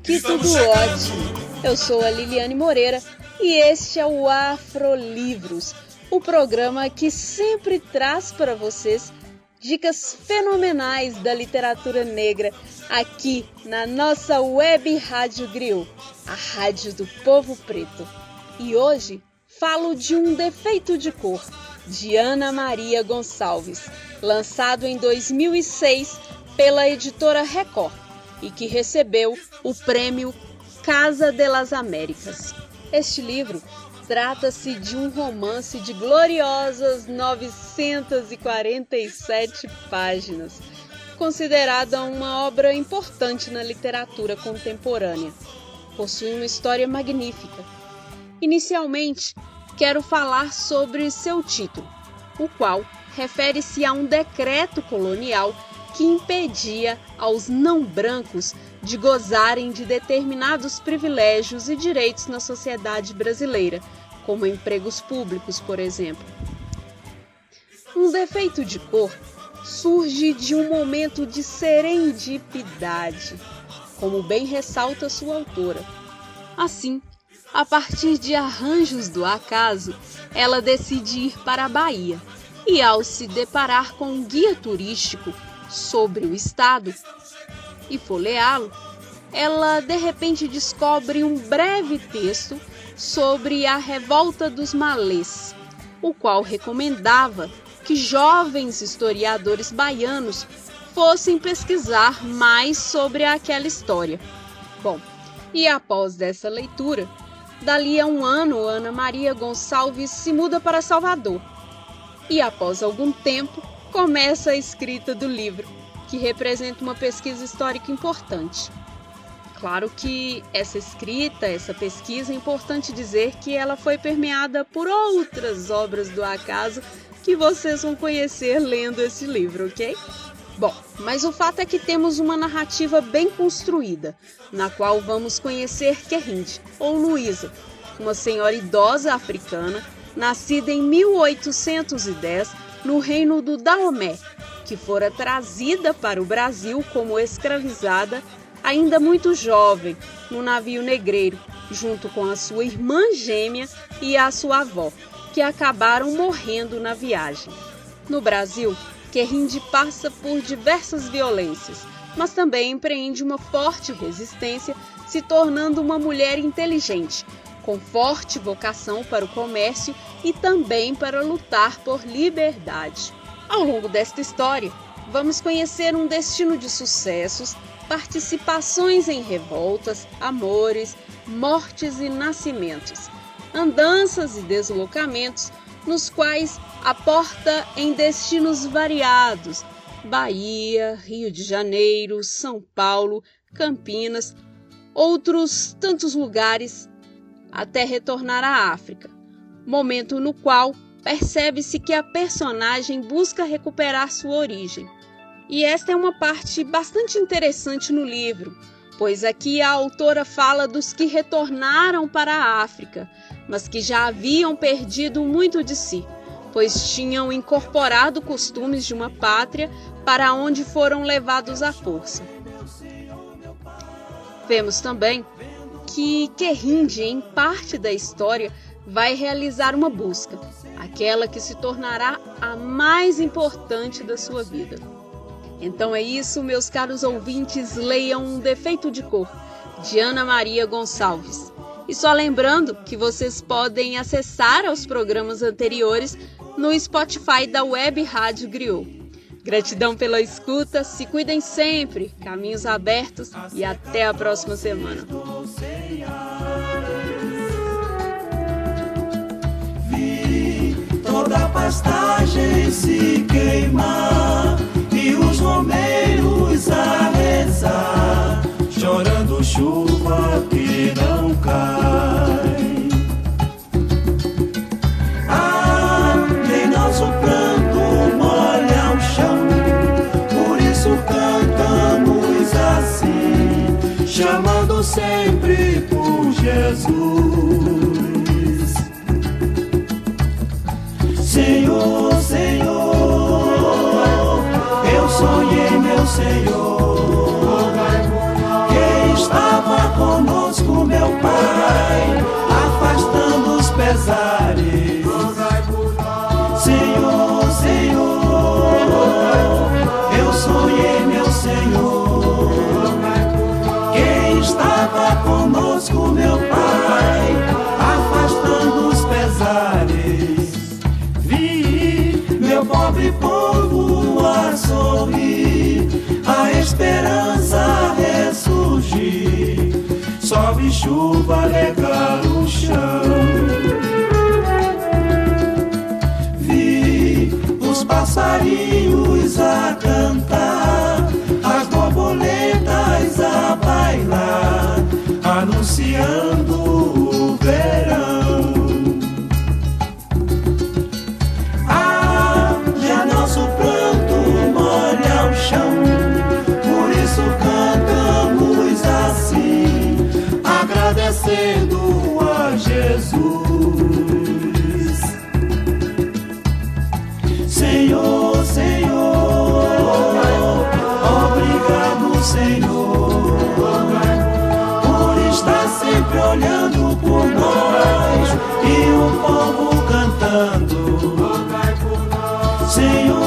aqui tudo ótimo. Eu sou a Liliane Moreira e este é o Afrolivros, o programa que sempre traz para vocês dicas fenomenais da literatura negra aqui na nossa web Rádio Griot, a rádio do povo preto. E hoje falo de um defeito de cor, de Ana Maria Gonçalves, lançado em 2006 pela editora Record e que recebeu o prêmio Casa de las Américas. Este livro trata-se de um romance de gloriosas 947 páginas, considerada uma obra importante na literatura contemporânea. Possui uma história magnífica. Inicialmente, quero falar sobre seu título, o qual refere-se a um decreto colonial que impedia aos não brancos de gozarem de determinados privilégios e direitos na sociedade brasileira, como empregos públicos, por exemplo. Um defeito de cor surge de um momento de serendipidade, como bem ressalta sua autora. Assim, a partir de arranjos do acaso, ela decide ir para a Bahia e, ao se deparar com um guia turístico sobre o estado e folheá-lo, ela de repente descobre um breve texto sobre a revolta dos malês, o qual recomendava que jovens historiadores baianos fossem pesquisar mais sobre aquela história. Bom, e após dessa leitura, dali a um ano, Ana Maria Gonçalves se muda para Salvador. E após algum tempo, começa a escrita do livro, que representa uma pesquisa histórica importante. Claro que essa escrita, essa pesquisa, é importante dizer que ela foi permeada por outras obras do acaso que vocês vão conhecer lendo esse livro, ok? Bom, mas o fato é que temos uma narrativa bem construída, na qual vamos conhecer Kerrinde, ou Luísa, uma senhora idosa africana, nascida em 1810 no reino do Daomé, que fora trazida para o Brasil como escravizada ainda muito jovem no navio negreiro, junto com a sua irmã gêmea e a sua avó, que acabaram morrendo na viagem. No Brasil, Querrinde passa por diversas violências, mas também empreende uma forte resistência, se tornando uma mulher inteligente, com forte vocação para o comércio e também para lutar por liberdade. Ao longo desta história, vamos conhecer um destino de sucessos, participações em revoltas, amores, mortes e nascimentos, andanças e deslocamentos, nos quais aporta em destinos variados Bahia, Rio de Janeiro, São Paulo, Campinas, outros tantos lugares, até retornar à África, momento no qual percebe-se que a personagem busca recuperar sua origem. E esta é uma parte bastante interessante no livro, pois aqui a autora fala dos que retornaram para a África, mas que já haviam perdido muito de si, pois tinham incorporado costumes de uma pátria para onde foram levados à força. Vemos também que Kerrinde, em parte da história, vai realizar uma busca, aquela que se tornará a mais importante da sua vida. Então é isso, meus caros ouvintes, leiam Um Defeito de Cor, de Ana Maria Gonçalves. E só lembrando que vocês podem acessar aos programas anteriores no Spotify da Web Rádio Griot. Gratidão pela escuta, se cuidem sempre, caminhos abertos e até a próxima semana. da pastagem se queimar e os romeiros a rezar, chorando chuva que não cai. Ah, em nosso pranto molha o chão, por isso cantamos assim, chamando sempre por Jesus. meu pobre povo a sorrir, a esperança ressurgir. Sobe chuva, regar o chão. Vi os passarinhos a cantar sempre olhando por nós e o povo cantando. Senhor